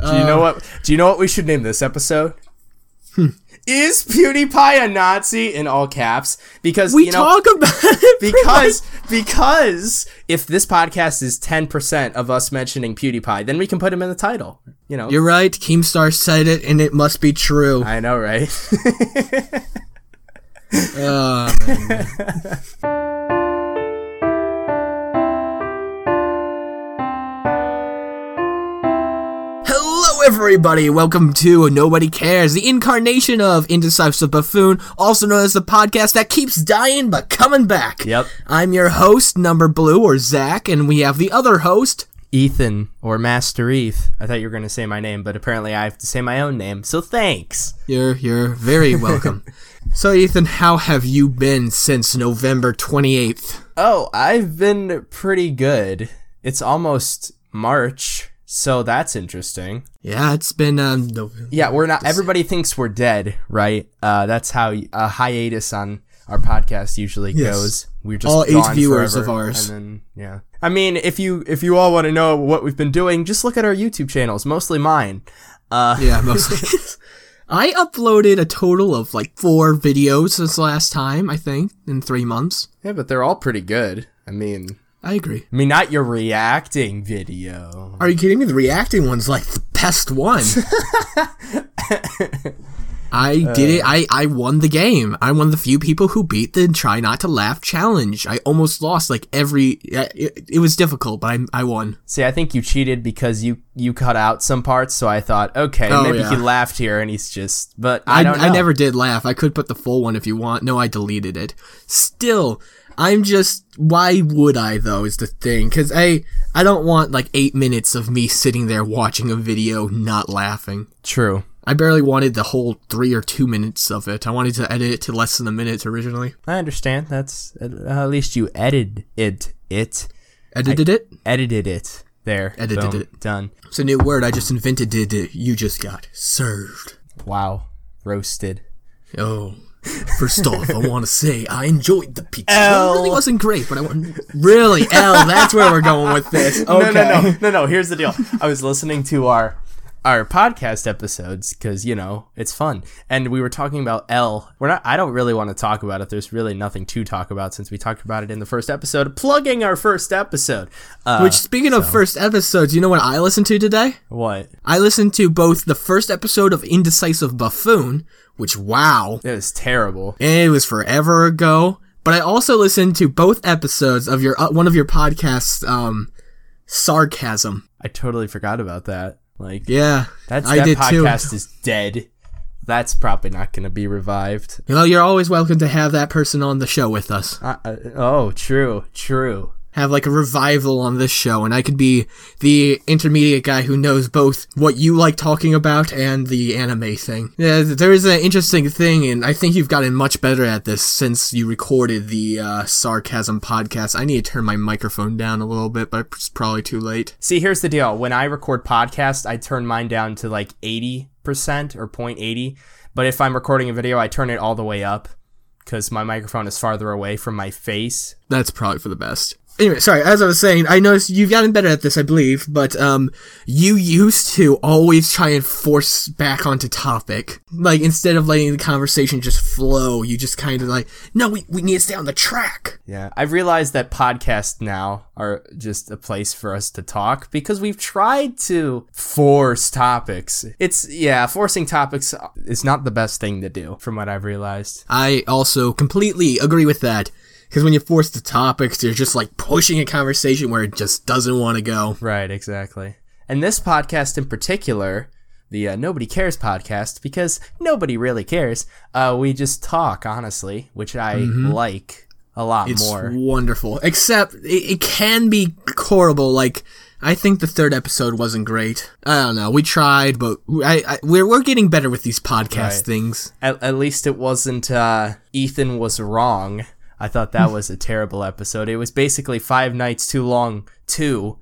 Do you know what? Do you know what we should name this episode? Is PewDiePie a Nazi in all caps? Because We you know, talk about it because because if this podcast is ten percent of us mentioning PewDiePie, then we can put him in the title. You know, You're right. Keemstar said it, and it must be true. I know, right? Uh, Hello, everybody. Welcome to Nobody Cares, the incarnation of Indecisive Buffoon, also known as the podcast that keeps dying but coming back. Yep. I'm your host, Number Blue, or Zach, and we have the other host. Ethan or Master Eth. I thought you were going to say my name, but apparently I have to say my own name. So thanks. You're you're very welcome. so, Ethan, how have you been since November 28th? Oh, I've been pretty good. It's almost March, so that's interesting. Yeah, it's been um. No, Yeah, we're not. Everybody thinks we're dead, right? Uh, that's how a hiatus on our podcast usually Yes. goes. We're just All eight viewers forever, of ours. and then yeah. I mean, if you if you all want to know what we've been doing, just look at our YouTube channels, mostly mine. Uh, Yeah, mostly. I uploaded a total of like four videos since last time, I think, in three months. yeah, but they're all pretty good. I mean, I agree. I mean, not your reacting video. Are you kidding me? The reacting one's like the best one. I did it. I, I won the game. I'm one of the few people who beat the try not to laugh challenge. I almost lost like every. uh, It, it was difficult, but I, I won. See, I think you cheated because you you cut out some parts. So I thought, okay, Oh, maybe yeah. he laughed here, and he's just. But I, I. I never did laugh. I could put the full one if you want. No, I deleted it. Still, I'm just. Why would I though? Is the thing because I I don't want like eight minutes of me sitting there watching a video not laughing. True. I barely wanted the whole three or two minutes of it. I wanted to edit it to less than a minute originally. I understand. That's uh, at least you edited it. It Edited it. edited it. There. Edited Boom. it. Done. It's a new word I just invented. Did it? You just got served. Wow. Roasted. Oh. First off, I want to say I enjoyed the pizza. L. It really wasn't great, but I want really L. That's where we're going with this. Okay. No, no, no, no, no. Here's the deal. I was listening to our our podcast episodes because you know it's fun, and we were talking about L. We're not. I don't really want to talk about it. There's really nothing to talk about since we talked about it in the first episode. Plugging our first episode. Uh, Which, speaking of first episodes, you know what I listened to today? what? I listened to both the first episode of Indecisive Buffoon, which wow, It was terrible. it was forever ago. But I also listened to both episodes of your uh, one of your podcasts, um, Sarcasm. I totally forgot about that. Like Yeah, that's I that did too. podcast is dead. That's probably not going to be revived. You know, you're always welcome to have that person on the show with us. Uh, uh, oh, true, true. Have like a revival on this show, and I could be the intermediate guy who knows both what you like talking about and the anime thing. Yeah, there is an interesting thing, and I think you've gotten much better at this since you recorded the uh, Sarcasm podcast. I need to turn my microphone down a little bit, but it's probably too late. See, here's the deal. When I record podcasts, I turn mine down to like 80% or 0.80. But if I'm recording a video, I turn it all the way up because my microphone is farther away from my face. That's probably for the best. Anyway, sorry, as I was saying, I noticed you've gotten better at this, I believe, but um you used to always try and force back onto topic. Like instead of letting the conversation just flow, you just kind of like, no, we, we need to stay on the track. Yeah. I've realized that podcasts now are just a place for us to talk because we've tried to force topics. It's, yeah, forcing topics is not the best thing to do, from what I've realized. I also completely agree with that. Because when you force the topics, you're just like pushing a conversation where it just doesn't want to go. Right, exactly. And this podcast in particular, the uh, Nobody Cares podcast, because nobody really cares, uh, we just talk, honestly, which I like a lot Mm-hmm. It's more. wonderful. Except it, it can be horrible. Like I think the third episode wasn't great. I don't know. We tried, but I, I we're we're getting better with these podcast Right. things. At, at least it wasn't uh, Ethan was wrong. I thought that was a terrible episode. It was basically Five Nights Too Long 2.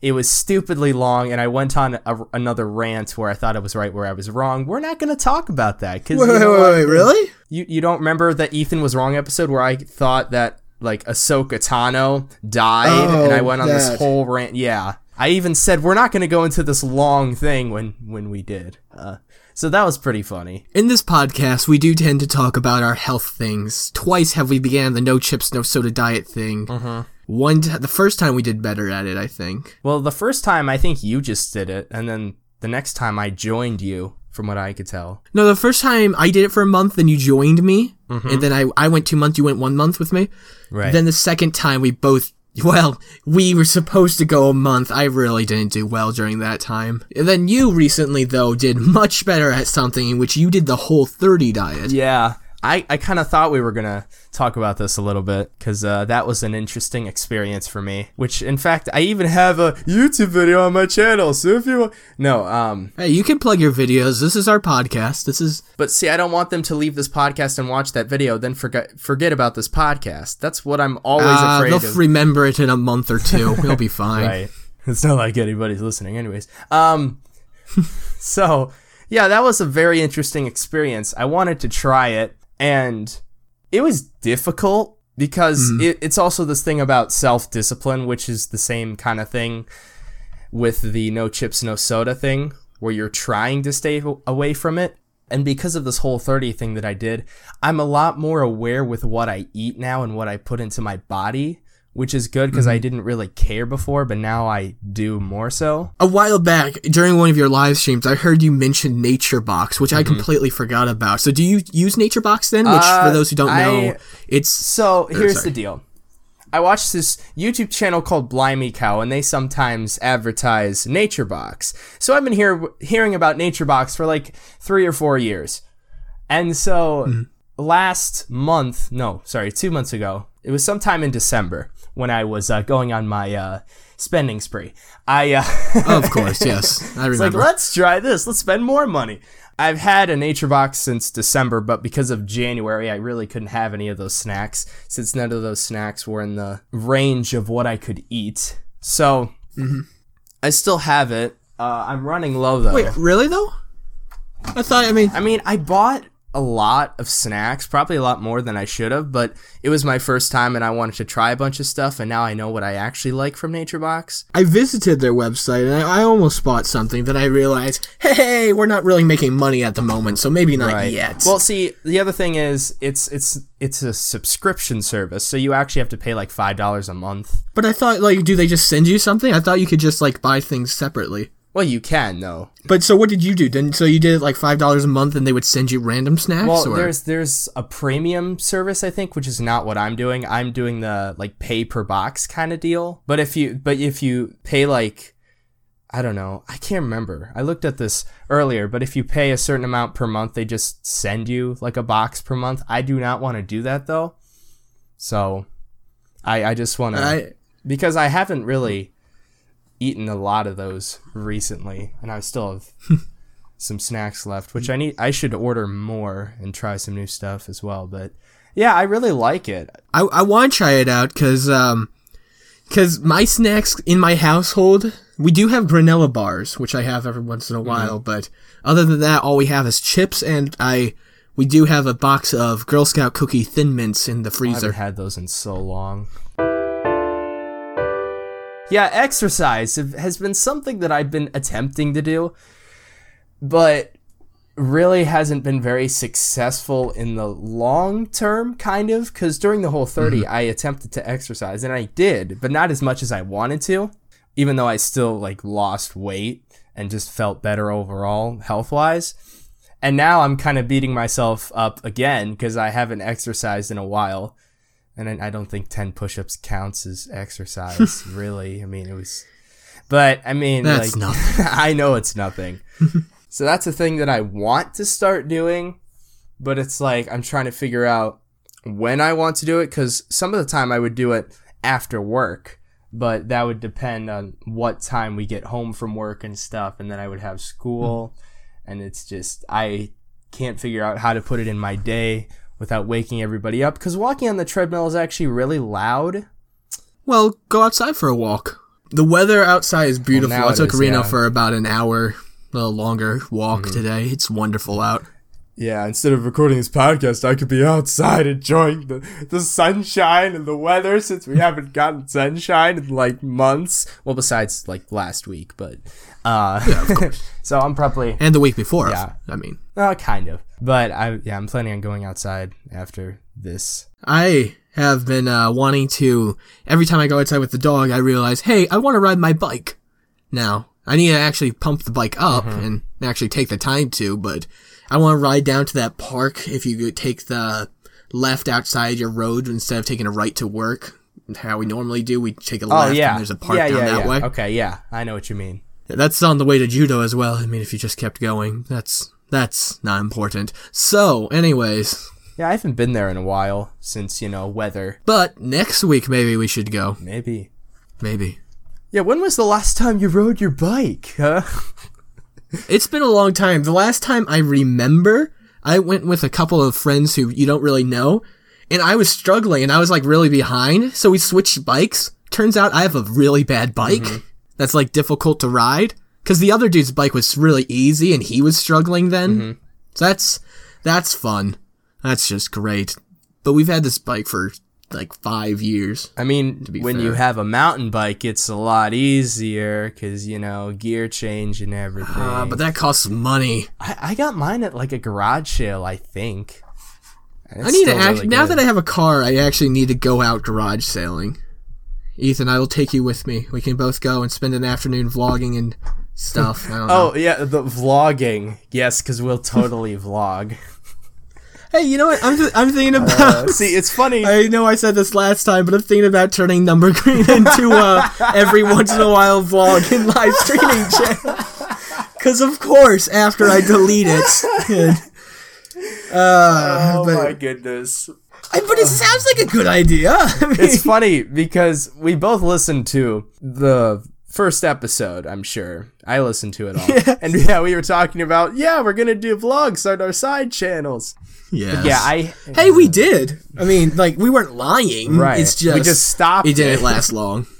It was stupidly long, and I went on a, another rant where I thought I was right where I was wrong. We're not going to talk about that because really? You you don't remember that Ethan was wrong episode where I thought that like Ahsoka Tano died, Oh, and I went on this whole rant. Yeah, I I even said we're not going to go into this long thing when when we did. Uh, so that was pretty funny. In this podcast, we do tend to talk about our health things. Twice have we began the no chips, no soda diet thing. Mm-hmm. One, t- the first time we did better at it, I think. Well, the first time I think you just did it, and then the next time I joined you, from what I could tell. No, the first time I did it for a month, then you joined me, Mm-hmm. and then I I went two months, you went one month with me. Right. Then the second time we both. Well, we were supposed to go a month. I really didn't do well during that time. And then you recently, though, did much better at something in which you did the whole 30 diet. Yeah, I, I kind of thought we were gonna talk about this a little bit because uh, that was an interesting experience for me. Which, in fact, I even have a YouTube video on my channel. So if you want, no, um, Hey, you can plug your videos. This is our podcast. This is but see, I don't want them to leave this podcast and watch that video, then forget forget about this podcast. That's what I'm always uh, afraid they'll of. remember it in a month or two. We'll be fine. right. It's not like anybody's listening, anyways. Um, so yeah, that was a very interesting experience. I wanted to try it, and it was difficult because hmm. it, it's also this thing about self discipline, which is the same kind of thing with the no chips, no soda thing, where you're trying to stay away from it. And because of this whole 30 thing that I did, I'm a lot more aware with what I eat now and what I put into my body, which is good because I didn't really care before, but now I do more so. A while back, during one of your live streams, I heard you mention Nature Box, which I completely forgot about. So, do you use Nature Box then? Which, Uh, for those who don't know, it's So here's sorry. the deal. I watched this YouTube channel called Blimey Cow, and they sometimes advertise Nature Box. So I've been hear- hearing about Nature Box for like three or four years. And so Mm-hmm. last month, no, sorry, two months ago, it was sometime in December when I was uh, going on my uh, spending spree. I uh, of course, yes, I It's like, let's try this. Let's spend more money. I've had a nature box since December, but because of January, I really couldn't have any of those snacks since none of those snacks were in the range of what I could eat. So I still have it. Uh, I'm running low though. Wait, really though? I thought. I mean, I mean, I bought a lot of snacks, probably a lot more than I should have, but it was my first time and I wanted to try a bunch of stuff, and now I know what I actually like from Nature Box. I visited their website and I, I almost bought something. Then I realized, hey, we're not really making money at the moment, so maybe not yet. Well, see, the other thing is it's it's it's a subscription service, so you actually have to pay like five dollars a month. but I thought, like, do they just send you something? I thought you could just like buy things separately. Well, you can though. But so what did you do? Then so you did it like five dollars a month, and they would send you random snacks. Well, or? there's there's a premium service I think, which is not what I'm doing. I'm doing the like pay per box kind of deal. But if you but if you pay like I don't know, I can't remember. I looked at this earlier, but if you pay a certain amount per month, they just send you like a box per month. I do not want to do that though. So I I just want to because I haven't really eaten a lot of those recently, and I still have some snacks left, which I need. I should order more and try some new stuff as well. But yeah, I really like it. I, I want to try it out because um, cause my snacks in my household, we do have granola bars, which I have every once in a while, but other than that, all we have is chips, and I we do have a box of Girl Scout cookie Thin Mints in the freezer. I haven't had those in so long. Yeah, exercise has been something that I've been attempting to do, but really hasn't been very successful in the long term, kind of. Because during the whole 30, mm-hmm. I attempted to exercise, and I did, but not as much as I wanted to, even though I still like lost weight and just felt better overall health wise. And now I'm kind of beating myself up again because I haven't exercised in a while. And I I don't think 10 push ups counts as exercise, really. I mean, it was. But, I mean, That's like, nothing. I know it's nothing. so that's a thing that I want to start doing. But it's like, I'm trying to figure out when I want to do it because some of the time I would do it after work. But that would depend on what time we get home from work and stuff. And then I would have school. Hmm. And it's just, I can't figure out how to put it in my day without waking everybody up because walking on the treadmill is actually really loud. Well, go outside for a walk. The weather outside is beautiful. now I took is, Reno yeah. Mm-hmm. for about an hour, a little longer walk today. It's wonderful out. yeah, instead of recording this podcast, I could be outside enjoying the, the sunshine and the weather since we haven't gotten sunshine in like months. Well, besides like last week, but uh, Yeah, of course. so I'm probably and the week before. Yeah. I mean, uh, kind of, but I yeah, I'm planning on going outside after this. I have been uh, wanting to. Every time I go outside with the dog, I realize, hey, I want to ride my bike. Now I need to actually pump the bike up Mm-hmm. and actually take the time to, but I want to ride down to that park. If you take the left outside your road instead of taking a right to work, how we normally do, we take a Oh left yeah, and there's a park yeah, down yeah, that yeah. way. Okay, yeah, I know what you mean. That's on the way to judo as well. I mean, if you just kept going, that's that's not important. So, anyways, Yeah, I haven't been there in a while since you know weather. but next week maybe we should go. Maybe. Maybe. Yeah, when was the last time you rode your bike? Huh? It's been a long time. The last time I remember, I went with a couple of friends who you don't really know, and I was struggling and I was like really behind, so we switched bikes. Turns out I have a really bad bike mm-hmm. That's like difficult to ride cuz the other dude's bike was really easy and he was struggling then. So that's that's fun. That's just great. But we've had this bike for like 5 years. I mean, when you have a mountain bike, it's a lot easier because you know gear change and everything. Uh, but that costs money. I, I got mine at like a garage sale, I think. I need to act now that I have a car. I actually need to go out garage sailing. Ethan, I will take you with me. We can both go and spend an afternoon vlogging and stuff. I don't know. Oh yeah, the vlogging. Yes, because we'll totally vlog. hey, you know what? I'm th- I'm thinking about. See, it's funny. I know I said this last time, but I'm thinking about turning Number Green into uh, every once in a while vlog and live streaming channel. Because of course, after I delete it, and, uh, oh but, my goodness. I- but it sounds like a good idea. I mean, It's funny because we both listened to the first episode, I'm sure. I listened to it all. And yeah, we were talking about, yeah, we're going to do vlogs on our side channels. yes. Yeah, I. Hey, we did. I mean, like we weren't lying. Right. It's just we just stopped. it didn't last long.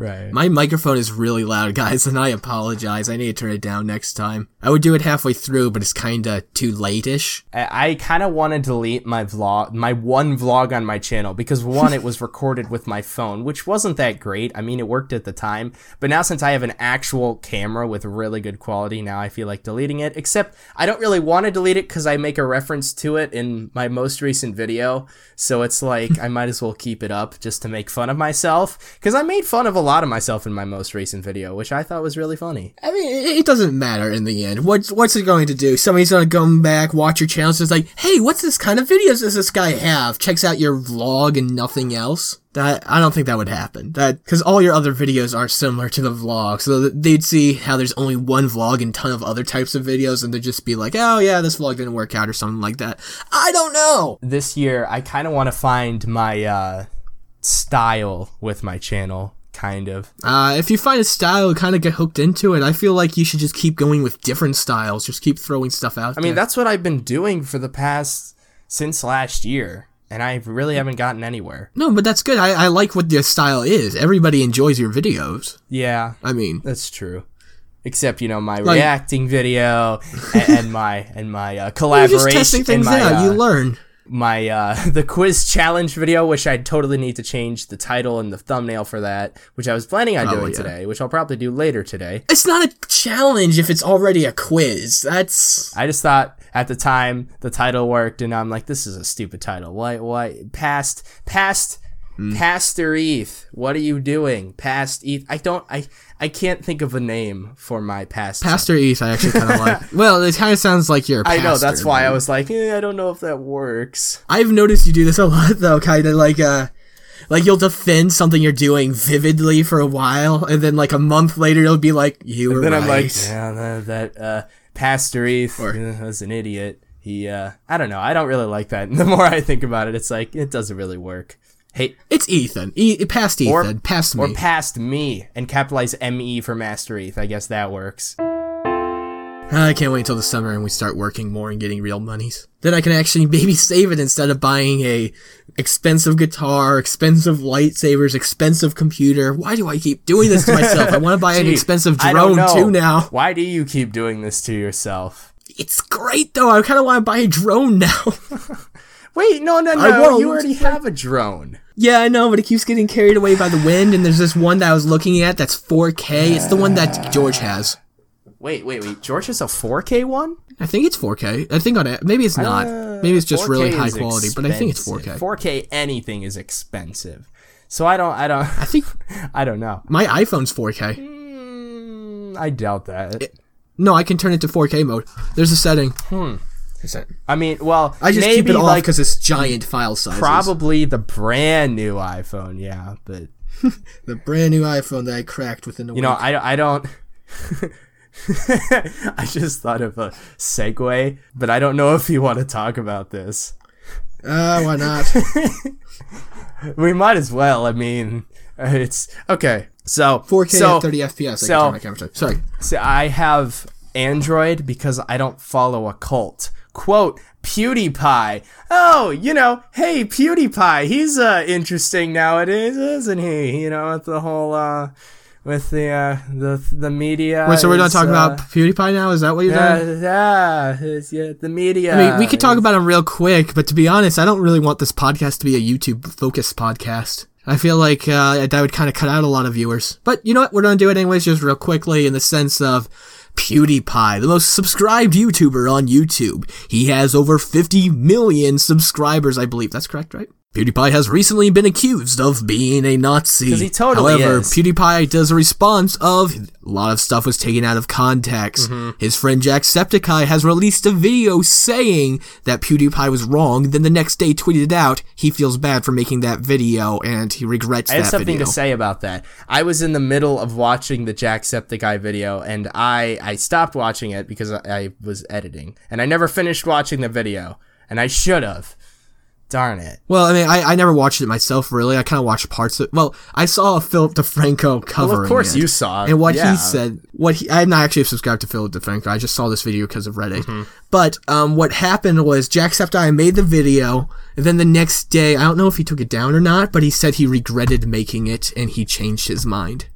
Right. My microphone is really loud, guys, and I apologize. I need to turn it down next time. I would do it halfway through, but it's kinda too late-ish. I, I kind of want to delete my vlog, my one vlog on my channel, because one, it was recorded with my phone, which wasn't that great. I mean, it worked at the time, but now since I have an actual camera with really good quality, now I feel like deleting it. Except I don't really want to delete it because I make a reference to it in my most recent video, so it's like I might as well keep it up just to make fun of myself, because I made fun of a lot of myself in my most recent video, which I thought was really funny. I mean, it, doesn't matter in the end. What's what's it going to do? Somebody's gonna come back, watch your channel, and it's like, hey, what's this kind of videos does this guy have? Checks out your vlog and nothing else. That I don't think that would happen. That because all your other videos are similar to the vlog, so they'd see how there's only one vlog and ton of other types of videos, and they'd just be like, oh yeah, this vlog didn't work out or something like that. I don't know. this year I kind of want to find my uh, style with my channel, kind of. Uh, if you find a style, kind of get hooked into it. I feel like you should just keep going with different styles. Just keep throwing stuff out. I mean, that's what I've been doing for the past since last year, and I really haven't gotten anywhere. no, but that's good. I, I like what your style is. Everybody enjoys your videos. Yeah, I mean, that's true. Except you know my reacting video and, and my and my uh, you're collaboration just testing things my, out. uh, you learn. My uh the quiz challenge video which i totally need to change the title and the thumbnail for that which i was planning on Oh, doing yeah. today which i'll probably do later today It's not a challenge if it's already a quiz. That's i just thought at the time the title worked and i'm like this is a stupid title why why past past Hmm. pastor eth what are you doing past eth i don't i i can't think of a name for my past Pastor East. I actually kind of like. Well, it kind of sounds like you're. a i know that's pastor, why i was like eh, i don't know if that works I've noticed you do this a lot though, kind of like uh like you'll defend something you're doing vividly for a while, and then like a month later you'll be like, "You were then right." I'm like, yeah, that, uh, Pastor Eth uh, was an idiot. He, uh, I don't know. I don't really like that. And the more I think about it, it's like it doesn't really work. Hey, it's Ethan. E- past Ethan. past me. or past me and capitalize M E for Master Eth. I guess that works. I can't wait until the summer and we start working more and getting real monies. Then I can actually maybe save it instead of buying a expensive guitar, expensive lightsabers, expensive computer. Why do I keep doing this to myself? I want to buy an expensive drone too now. Why do you keep doing this to yourself? It's great though. I kind of want to buy a drone now. Wait, no, no, no. You already have a drone. yeah, I know, but it keeps getting carried away by the wind. And there's this one that I was looking at that's 4K. It's the one that George has. Wait, wait, wait. George has a 4K one? I think it's 4K. I think on it. Maybe it's not. Maybe it's just really high quality, but I think it's 4K. 4K anything is expensive. So I don't I don't I think I don't know. my iPhone's 4K. Mm, I doubt that. No, I can turn it to 4K mode. There's a setting. Hmm. I mean, well, I just maybe keep it off like because it's giant file sizes. probably the brand new iPhone, yeah, but the brand new iPhone that I cracked within a you week. know, I I don't I just thought of a segue, but I don't know if you want to talk about this. uh, why not? We might as well. I mean, it's okay. So 4K so, at 30 FPS. I so- can turn my camera. Sorry. So I have Android because I don't follow a cult. Quote PewDiePie. Oh, you know, hey PewDiePie, he's uh interesting nowadays, isn't he? You know, with the whole uh with the uh the the media. Wait, so we're not talking uh, about PewDiePie now? Is that what you're yeah, doing? yeah, yeah, the media. I mean, we could talk about him real quick, but to be honest, I don't really want this podcast to be a YouTube focused podcast. I feel like uh, that would kind of cut out a lot of viewers. But you know what? We're going to do it anyways, just real quickly, in the sense of PewDiePie, the most subscribed YouTuber on YouTube. He has over 50 million subscribers, I believe. That's correct, right? PewDiePie has recently been accused of being a Nazi. he totally However, is. PewDiePie does a response of a lot of stuff was taken out of context. Mm-hmm. His friend Jacksepticeye has released a video saying that PewDiePie was wrong. Then the next day tweeted out he feels bad for making that video and he regrets I have something video. to say about that. I was in the middle of watching the Jacksepticeye video, and I I stopped watching it because I, I was editing, and I never finished watching the video, and I should have. Darn it! Well, I mean, I, I never watched it myself, really. I kind of watched parts of it. Well, I saw Philip DeFranco covering Well, of course it. you saw it. And what yeah. he said, what he, I'm not actually subscribed to Philip DeFranco. I just saw this video because of Reddit. Mm-hmm. But um, what happened was Jacksepticeye made the video, and then the next day, I don't know if he took it down or not, but he said he regretted making it and he changed his mind.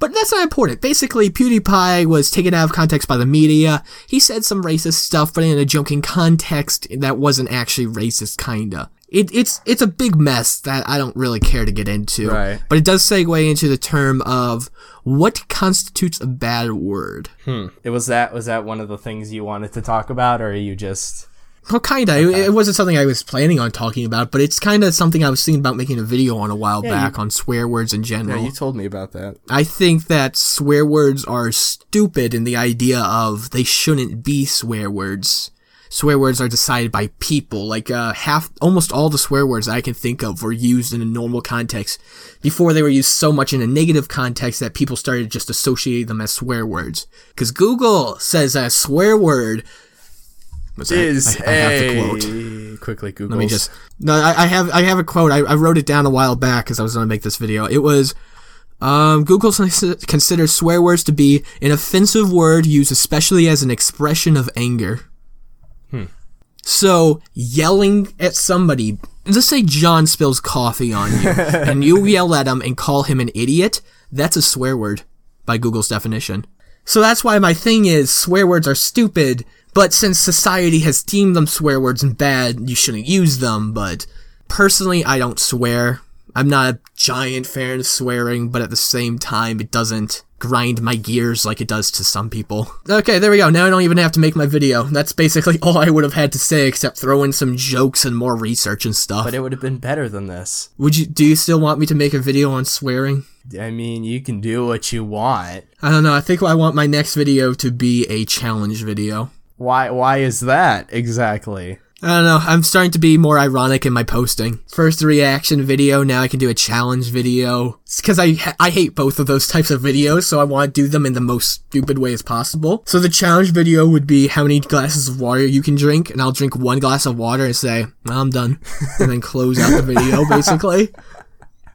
But that's not important. Basically, PewDiePie was taken out of context by the media. He said some racist stuff, but in a joking context that wasn't actually racist, kinda. It, it's it's a big mess that I don't really care to get into. Right. But it does segue into the term of what constitutes a bad word. Hmm. It was that was that one of the things you wanted to talk about, or are you just Well, kinda. It, it wasn't something I was planning on talking about, but it's kinda something I was thinking about making a video on a while back on swear words in general. Yeah, you told me about that. I think that swear words are stupid in the idea of they shouldn't be swear words. Swear words are decided by people. Like uh, half, almost all the swear words I can think of were used in a normal context before they were used so much in a negative context that people started just associating them as swear words. Because Google says a swear word Was I- Is I, I have the a quote. quickly Google. Let me just. No, I, I have I have a quote. I, I wrote it down a while back because I was going to make this video. It was. Um, Google considers swear words to be an offensive word used especially as an expression of anger. So, yelling at somebody, let's say John spills coffee on you, and you yell at him and call him an idiot, that's a swear word by Google's definition. So that's why my thing is swear words are stupid, but since society has deemed them swear words and bad, you shouldn't use them, but personally I don't swear. I'm not a giant fan of swearing, but at the same time it doesn't grind my gears like it does to some people. Okay, there we go. Now I don't even have to make my video. That's basically all I would have had to say except throw in some jokes and more research and stuff. but it would have been better than this. Would you do you still want me to make a video on swearing? I mean, you can do what you want. I don't know. I think I want my next video to be a challenge video. Why? Why is that exactly? I don't know. I'm starting to be more ironic in my posting. First a reaction video, now I can do a challenge video. It's because I I hate both of those types of videos, so I want to do them in the most stupid way as possible. So the challenge video would be how many glasses of water you can drink, and I'll drink one glass of water and say, well, I'm done, and then close out the video basically.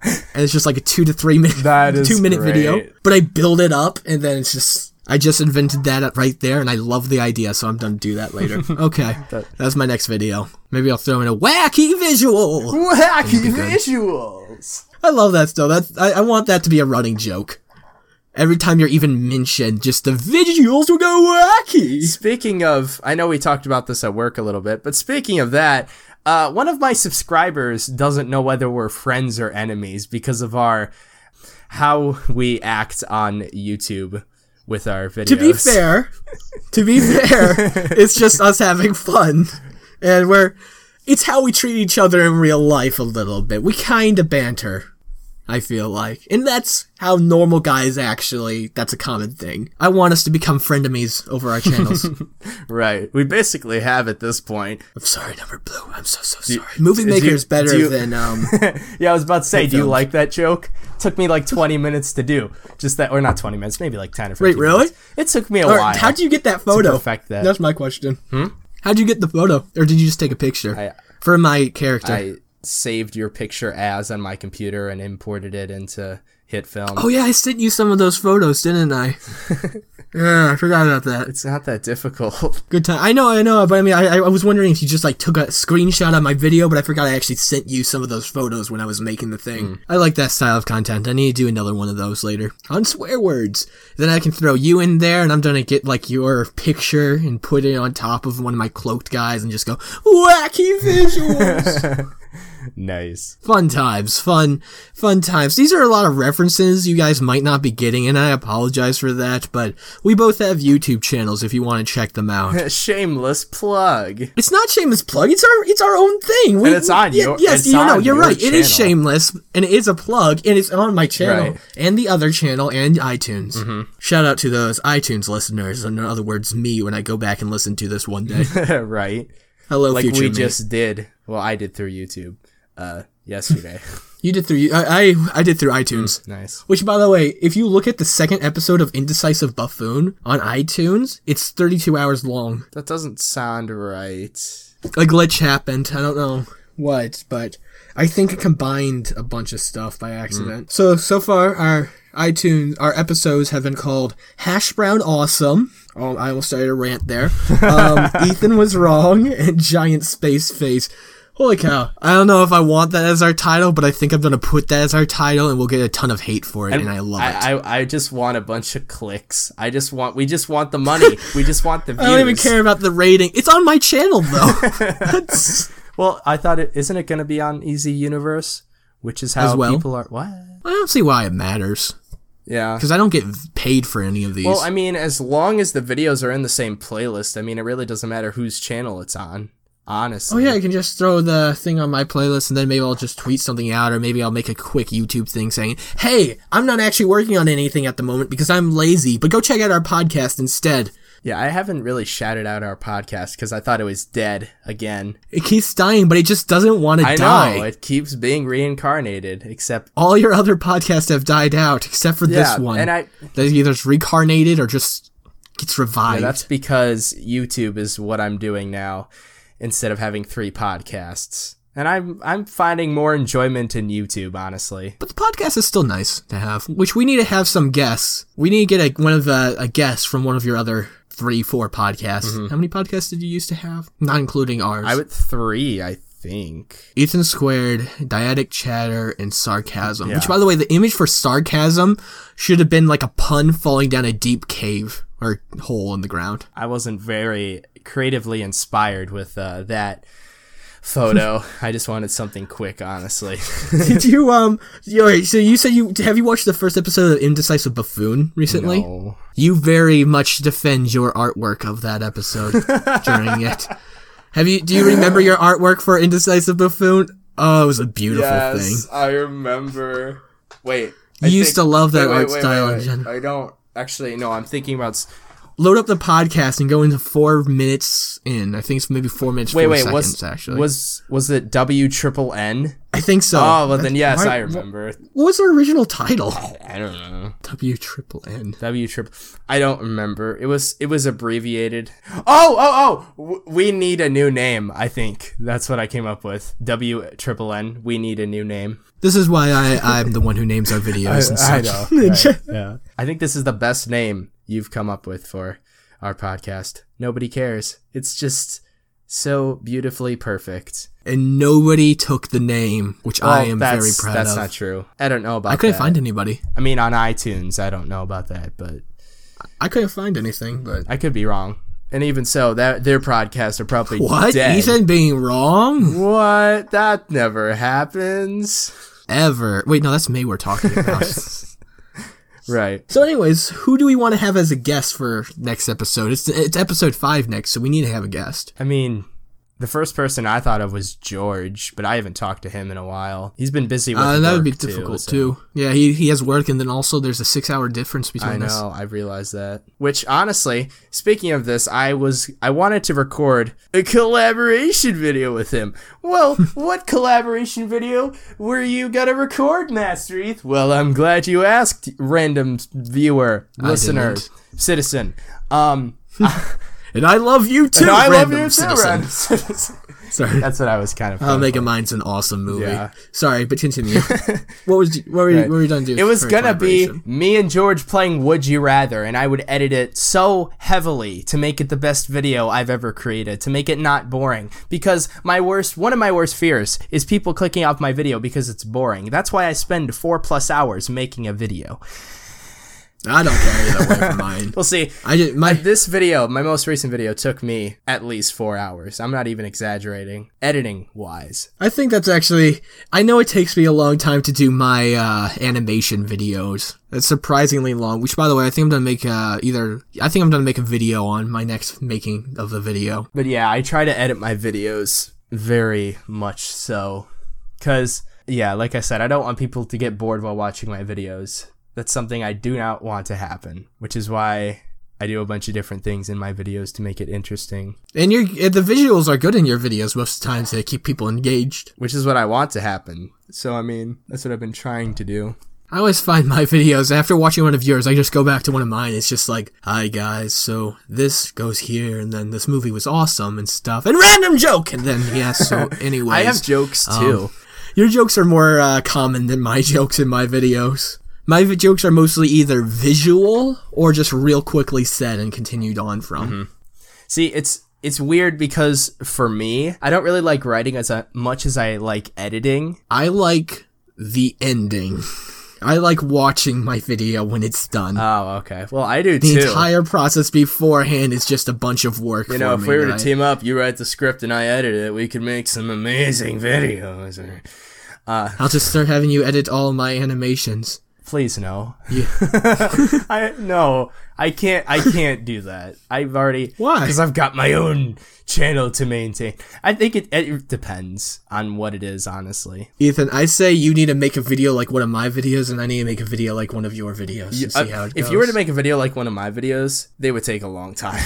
And it's just like a two to three minute, two minute video. But I build it up, and then it's just. I just invented that right there, and I love the idea, so I'm done to do that later. Okay, that, that's my next video. Maybe I'll throw in a wacky visual. Wacky visuals. I love that stuff. That's I, I want that to be a running joke. every time you're even mentioned, just the visuals will go wacky. Speaking of, I know we talked about this at work a little bit, but speaking of that, uh, one of my subscribers doesn't know whether we're friends or enemies because of our how we act on YouTube with our videos. To be fair, to be fair, it's just us having fun, and we're it's how we treat each other in real life a little bit. We kind of banter. I feel like. And that's how normal guys actually, that's a common thing. I want us to become frenemies over our channels. right. We basically have at this point. I'm sorry, number blue. I'm so, so sorry. Movie Maker you- is better do you- than, um, yeah, I was about to say, do you like that joke? Took me like 20 minutes to do. Just that, or not 20 minutes, maybe like 10 or 15 Wait, really? minutes. It took me a or while. how'd you get that photo? perfect that. That's my question. Hmm? How'd you get the photo? Or did you just take a picture? I- For my character. I saved your picture as on my computer and imported it into Hit Film. oh yeah, I sent you some of those photos, didn't I? yeah, I forgot about that. It's not that difficult. Good time. I know, I know, but I mean, I, I was wondering if you just like took a screenshot of my video, but I forgot I actually sent you some of those photos when I was making the thing. Hmm. I like that style of content. I need to do another one of those later on swear words. Then I can throw you in there, and I'm gonna get like your picture and put it on top of one of my cloaked guys, and just go wacky visuals. nice. fun times, fun, fun times. These are a lot of references you guys might not be getting, and I apologize for that. But we both have YouTube channels if you want to check them out. Shameless plug. It's not shameless plug. It's our it's our own thing. We, And it's on your- Yes, you know, you're your right. It is shameless, and it is a plug, and it's on my channel Right. and the other channel and iTunes. Mm-hmm. Shout out to those iTunes listeners. In other words, me when I go back and listen to this one day. right. Hello, Like future we just did. Well, I did through YouTube uh, yesterday. you did through I I, I did through iTunes. nice. Which, by the way, if you look at the second episode of Indecisive Buffoon on iTunes, it's 32 hours long. That doesn't sound right. A glitch happened. I don't know what, but I think it combined a bunch of stuff by accident. So, so far, our iTunes, our episodes have been called Hash Brown Awesome. Oh, I almost started a rant there. Um, Ethan was wrong and Giant Space Face. Holy cow. I don't know if I want that as our title, but I think I'm going to put that as our title and we'll get a ton of hate for it, and, I love it. I, I, I just want a bunch of clicks. I just want. We just want the money. we just want the views. I don't even care about the rating. It's on my channel though. Well, I thought it isn't it going to be on Easy Universe, which is how well? people are. What? I don't see why it matters Yeah. because I don't get paid for any of these. Well, I mean, as long as the videos are in the same playlist, I mean, it really doesn't matter whose channel it's on. Oh yeah, I can just throw the thing on my playlist and then maybe I'll just tweet something out or maybe I'll make a quick YouTube thing saying, "Hey, I'm not actually working on anything at the moment because I'm lazy, but go check out our podcast instead." Yeah, I haven't really shouted out our podcast because I thought it was dead again. It keeps dying, but it just doesn't want to I die. know it keeps being reincarnated, except All your other podcasts have died out except for yeah, this one. and I that either is reincarnated or just gets yeah, revived. that's because YouTube is what I'm doing now instead of having three podcasts, and I'm I'm finding more enjoyment in YouTube, honestly. But the podcast is still nice to have, which we need to have some guests. We need to get a, one of the a guest from one of your other three, four podcasts. How many podcasts did you used to have? Not including ours. Mm-hmm. I would three, I think. Ethan Squared, Dyadic Chatter, and Sarcasm. Which, by the way, the image for Sarcasm should have been like a pun falling down a deep cave or hole in the ground. I wasn't very creatively inspired with uh, that photo. I just wanted something quick, honestly. Did you um? You, alright, so you said you have you watched the first episode of Indecisive Buffoon recently? no. You very much defend your artwork of that episode during it. Have you? Do you remember your artwork for Indecisive Buffoon? Oh, it was a beautiful thing. I remember. Wait. You used to love that art style in general. I don't actually. No, I'm thinking about. Load up the podcast and go into four minutes in. I think it's maybe four minutes. Wait, wait. seconds Was actually? was was it W triple N? I think so. Oh, well then yes, Why- I remember. What was the original title? I don't know. W triple N. W triple. I don't remember. It was it was abbreviated. Oh oh oh. W- We need a new name. I think that's what I came up with. W triple N. We need a new name. This is why I I'm the one who names our videos and such. I know. right, yeah. I think this is the best name you've come up with for our podcast. Nobody cares. It's just so beautifully perfect. And nobody took the name, which I am very proud That's of. That's not true. I don't know about I couldn't that. find anybody. I mean, on iTunes, I don't know about that, but I couldn't find anything, but I could be wrong. And even so, that their podcasts are probably what? dead. Ethan being wrong? What? That never happens. Ever? Wait, no, that's me we're talking about. Right. so, anyways, who do we want to have as a guest for next episode? It's it's episode five next, so we need to have a guest. I mean, the first person I thought of was George, but I haven't talked to him in a while. He's been busy with Uh, that would be work, too, difficult so- too. Yeah, he he has work, and then also there's a six hour difference between us. I know, us. I realized that. Which honestly, speaking of this, I was I wanted to record a collaboration video with him. Well, what collaboration video were you gonna record, Master Eth? Well, I'm glad you asked, random viewer, listener, citizen. Um, And I love you too. and I love random you too, citizen. random citizen. Sorry. That's what I was kind of. How Megamind's an awesome movie. Yeah. Sorry, but continue. what was what were, you, Right. what were you done doing? It was gonna be me and George playing Would You Rather, and I would edit it so heavily to make it the best video I've ever created, to make it not boring. Because my worst, one of my worst fears is people clicking off my video because it's boring. That's why I spend four plus hours making a video. I don't care either way for mine. We'll see. I just my This video, my most recent video, took me at least four hours. I'm not even exaggerating, editing wise. I think that's actually I know it takes me a long time to do my uh, animation videos. It's surprisingly long. Which, by the way, I think I'm gonna make uh, either. I think I'm gonna make a video on my next making of the video. But yeah, I try to edit my videos very much so. Because, yeah, like I said, I don't want people to get bored while watching my videos. That's something I do not want to happen, which is why I do a bunch of different things in my videos to make it interesting, And your uh, the visuals are good in your videos most of the time to keep people engaged. which is what I want to happen. So, I mean, that's what I've been trying to do. I always find my videos after watching one of yours, I just go back to one of mine. It's just like, "Hi guys, so this goes here, and then this movie was awesome and stuff, and random joke, and then yeah." So, anyways, I have jokes too. Your jokes are more uh, common than my jokes in my videos. My jokes are mostly either visual or just real quickly said and continued on from. See, it's it's weird because for me, I don't really like writing as uh, much as I like editing. I like the ending. I like watching my video when it's done. Oh, okay. Well, I do the too. entire process beforehand is just a bunch of work. You know, if we were to I- team up, you write the script and I edit it, we could make some amazing videos. Or, I'll just start having you edit all my animations. Please no. Yeah. I no, I can't. I can't do that. I've already Why? Because I've got my own channel to maintain. I think it, it depends on what it is, honestly. Ethan, I say you need to make a video like one of my videos, and I need to make a video like one of your videos to see Uh, how it goes. if you were to make a video like one of my videos, they would take a long time.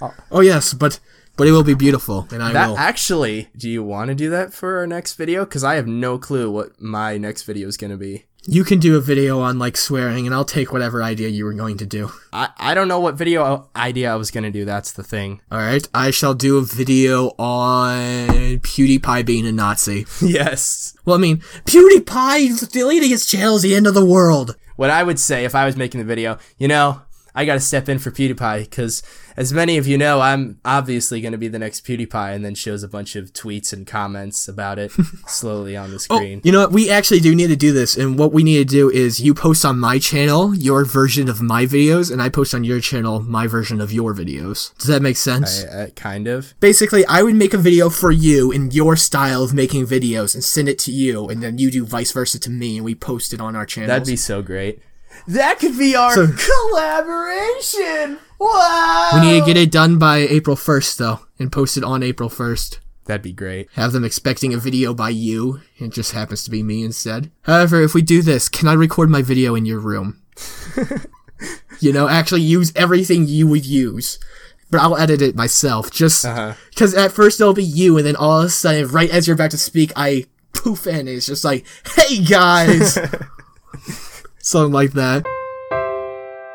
oh yes, but but it will be beautiful, and I That will. actually, do you want to do that for our next video? Because I have no clue what my next video is going to be. You can do a video on like swearing, and I'll take whatever idea you were going to do. I, I don't know what video uh, idea I was going to do. That's the thing. All right, I shall do a video on PewDiePie being a Nazi. yes. Well, I mean, PewDiePie deleting his channel is the end of the world. What I would say if I was making the video, you know, I got to step in for PewDiePie because, as many of you know, I'm obviously going to be the next PewDiePie, and then shows a bunch of tweets and comments about it slowly on the oh, screen. You know what? We actually do need to do this, and what we need to do is you post on my channel your version of my videos, and I post on your channel my version of your videos. Does that make sense? I- I- kind of. Basically, I would make a video for you in your style of making videos and send it to you, and then you do vice versa to me, and we post it on our channel. That'd be so great. That could be our So- collaboration. Wow. We need to get it done by April 1st, though, and post it on April 1st. That'd be great. Have them expecting a video by you. It just happens to be me instead. However, if we do this, can I record my video in your room? you know, actually use everything you would use. But I'll edit it myself, just Uh-huh. because at first it'll be you, and then all of a sudden, right as you're about to speak, I poof in. And it's just like, "Hey guys," something like that.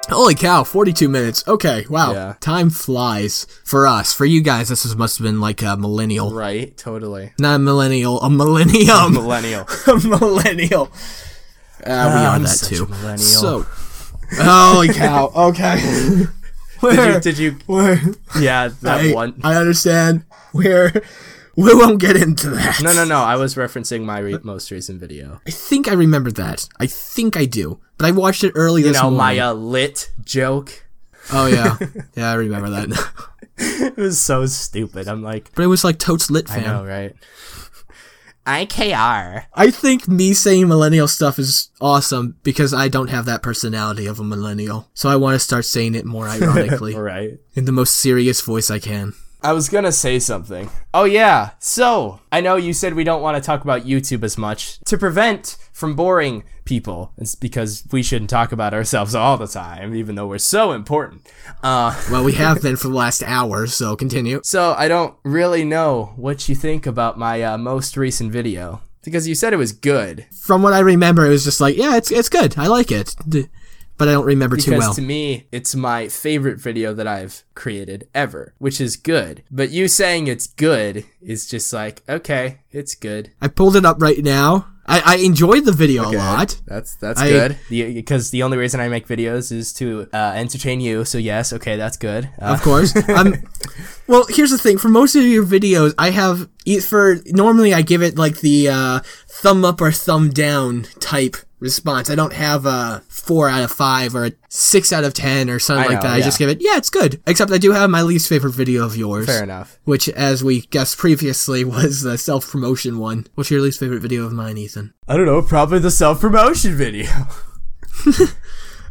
Holy cow, 42 minutes. Okay, wow. Yeah. Time flies. For us. For you guys, this was, must have been like a millennial. Right. Totally. Not a millennial, a millennium. Millennial. a millennial. Uh, we Ah, are I'm that too. a millennial. So, holy cow. Okay. Where? Did you? Where? Yeah, that I, one. I understand. Where? We won't get into that. No, no, no. I was referencing my re- most recent video. I think I remember that. I think I do. But I watched it early You this know, morning. my uh, lit joke. oh yeah, yeah, I remember that. It was so stupid. I'm like, but it was like totes lit I fan. know, right? IKR. I think me saying millennial stuff is awesome because I don't have that personality of a millennial. So I want to start saying it more ironically Right. in the most serious voice I can. I was gonna say something. Oh yeah. So I know you said we don't want to talk about YouTube as much to prevent from boring people. It's because we shouldn't talk about ourselves all the time, even though we're so important. Uh, Well, we have been for the last hour, so continue. so I don't really know what you think about my uh, most recent video because you said it was good. From what I remember, it was just like, yeah, it's it's good. I like it. D- But I don't remember too Because well. to me, it's my favorite video that I've created ever, which is good. But you saying it's good is just like, okay, it's good. I pulled it up right now. I, I enjoyed the video a lot. That's that's I- good. Because the, only reason I make videos is to uh, entertain you. So yes, okay, that's good. Uh, Of course. um, well, here's the thing. For most of your videos, I have e- for normally I give it like the uh, thumb up or thumb down type response. I don't have a four out of five or a six out of ten or something I like know, that. I just give it yeah, it's good. Except I do have my least favorite video of yours, fair enough. which, as we guessed previously, was the self promotion one. What's your least favorite video of mine, Ethan? I don't know. Probably the self promotion video.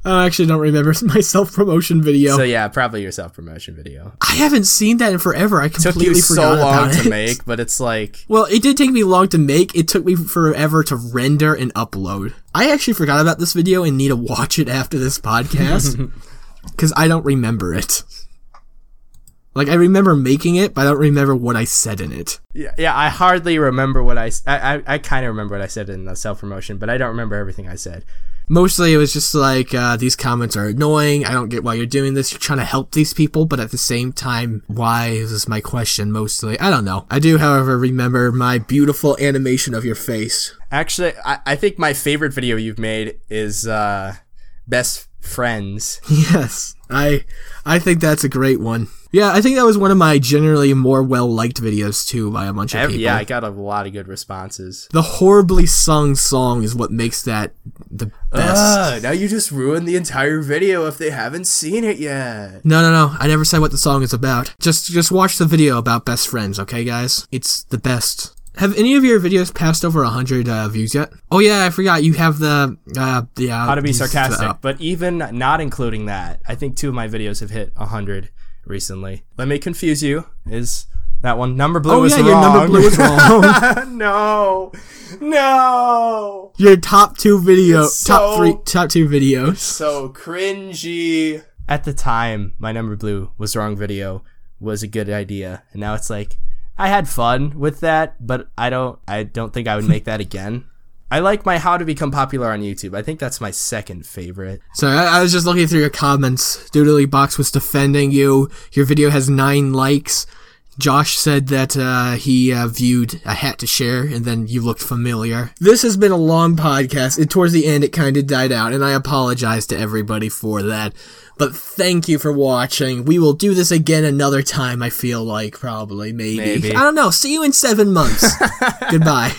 I actually don't remember my self promotion video. so yeah, probably your self promotion video. I haven't seen that in forever. I completely Took completely you so long to it. make, but it's like Well, it did take me long to make. It took me forever to render and upload. I actually forgot about this video and need to watch it after this podcast because I don't remember it. Like I remember making it, but I don't remember what I said in it. yeah, yeah. I hardly remember what I. I I kind of remember what I said in the self promotion, but I don't remember everything I said. Mostly, it was just like uh, these comments are annoying. I don't get why you're doing this. You're trying to help these people, but at the same time, why is this my question mostly? I don't know. I do, however, remember my beautiful animation of your face. Actually, I, I think my favorite video you've made is uh, best friends. Yes, I I think that's a great one. Yeah, I think that was one of my generally more well liked videos too by a bunch of Ev- people. yeah, I got a lot of good responses. the horribly sung song is what makes that the best. Ah, now you just ruined the entire video if they haven't seen it yet. no, no, no. I never said what the song is about. Just just watch the video about best friends, okay, guys? It's the best. Have any of your videos passed over 100 uh, views yet? Oh yeah, I forgot you have the uh the uh, How to be these- sarcastic, uh, but even not including that, I think two of my videos have hit 100 recently. Let me confuse you. Is that one number blue Oh yeah, wrong? your number blue is wrong. no, no. your top two video, It's top three, top two videos. So cringy. At the time, my number blue was wrong video was a good idea, and now it's like I had fun with that, but I don't. I don't think I would make that again. I like my how to become popular on YouTube. I think that's my second favorite. So I, I was just looking through your comments. Doodly Box was defending you. Your video has nine likes. Josh said that uh, he uh, viewed a hat to share, and then you looked familiar. This has been a long podcast, and towards the end, it kind of died out, and I apologize to everybody for that. But thank you for watching. We will do this again another time. I feel like probably, maybe. Maybe. I don't know. See you in seven months. Goodbye.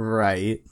Right.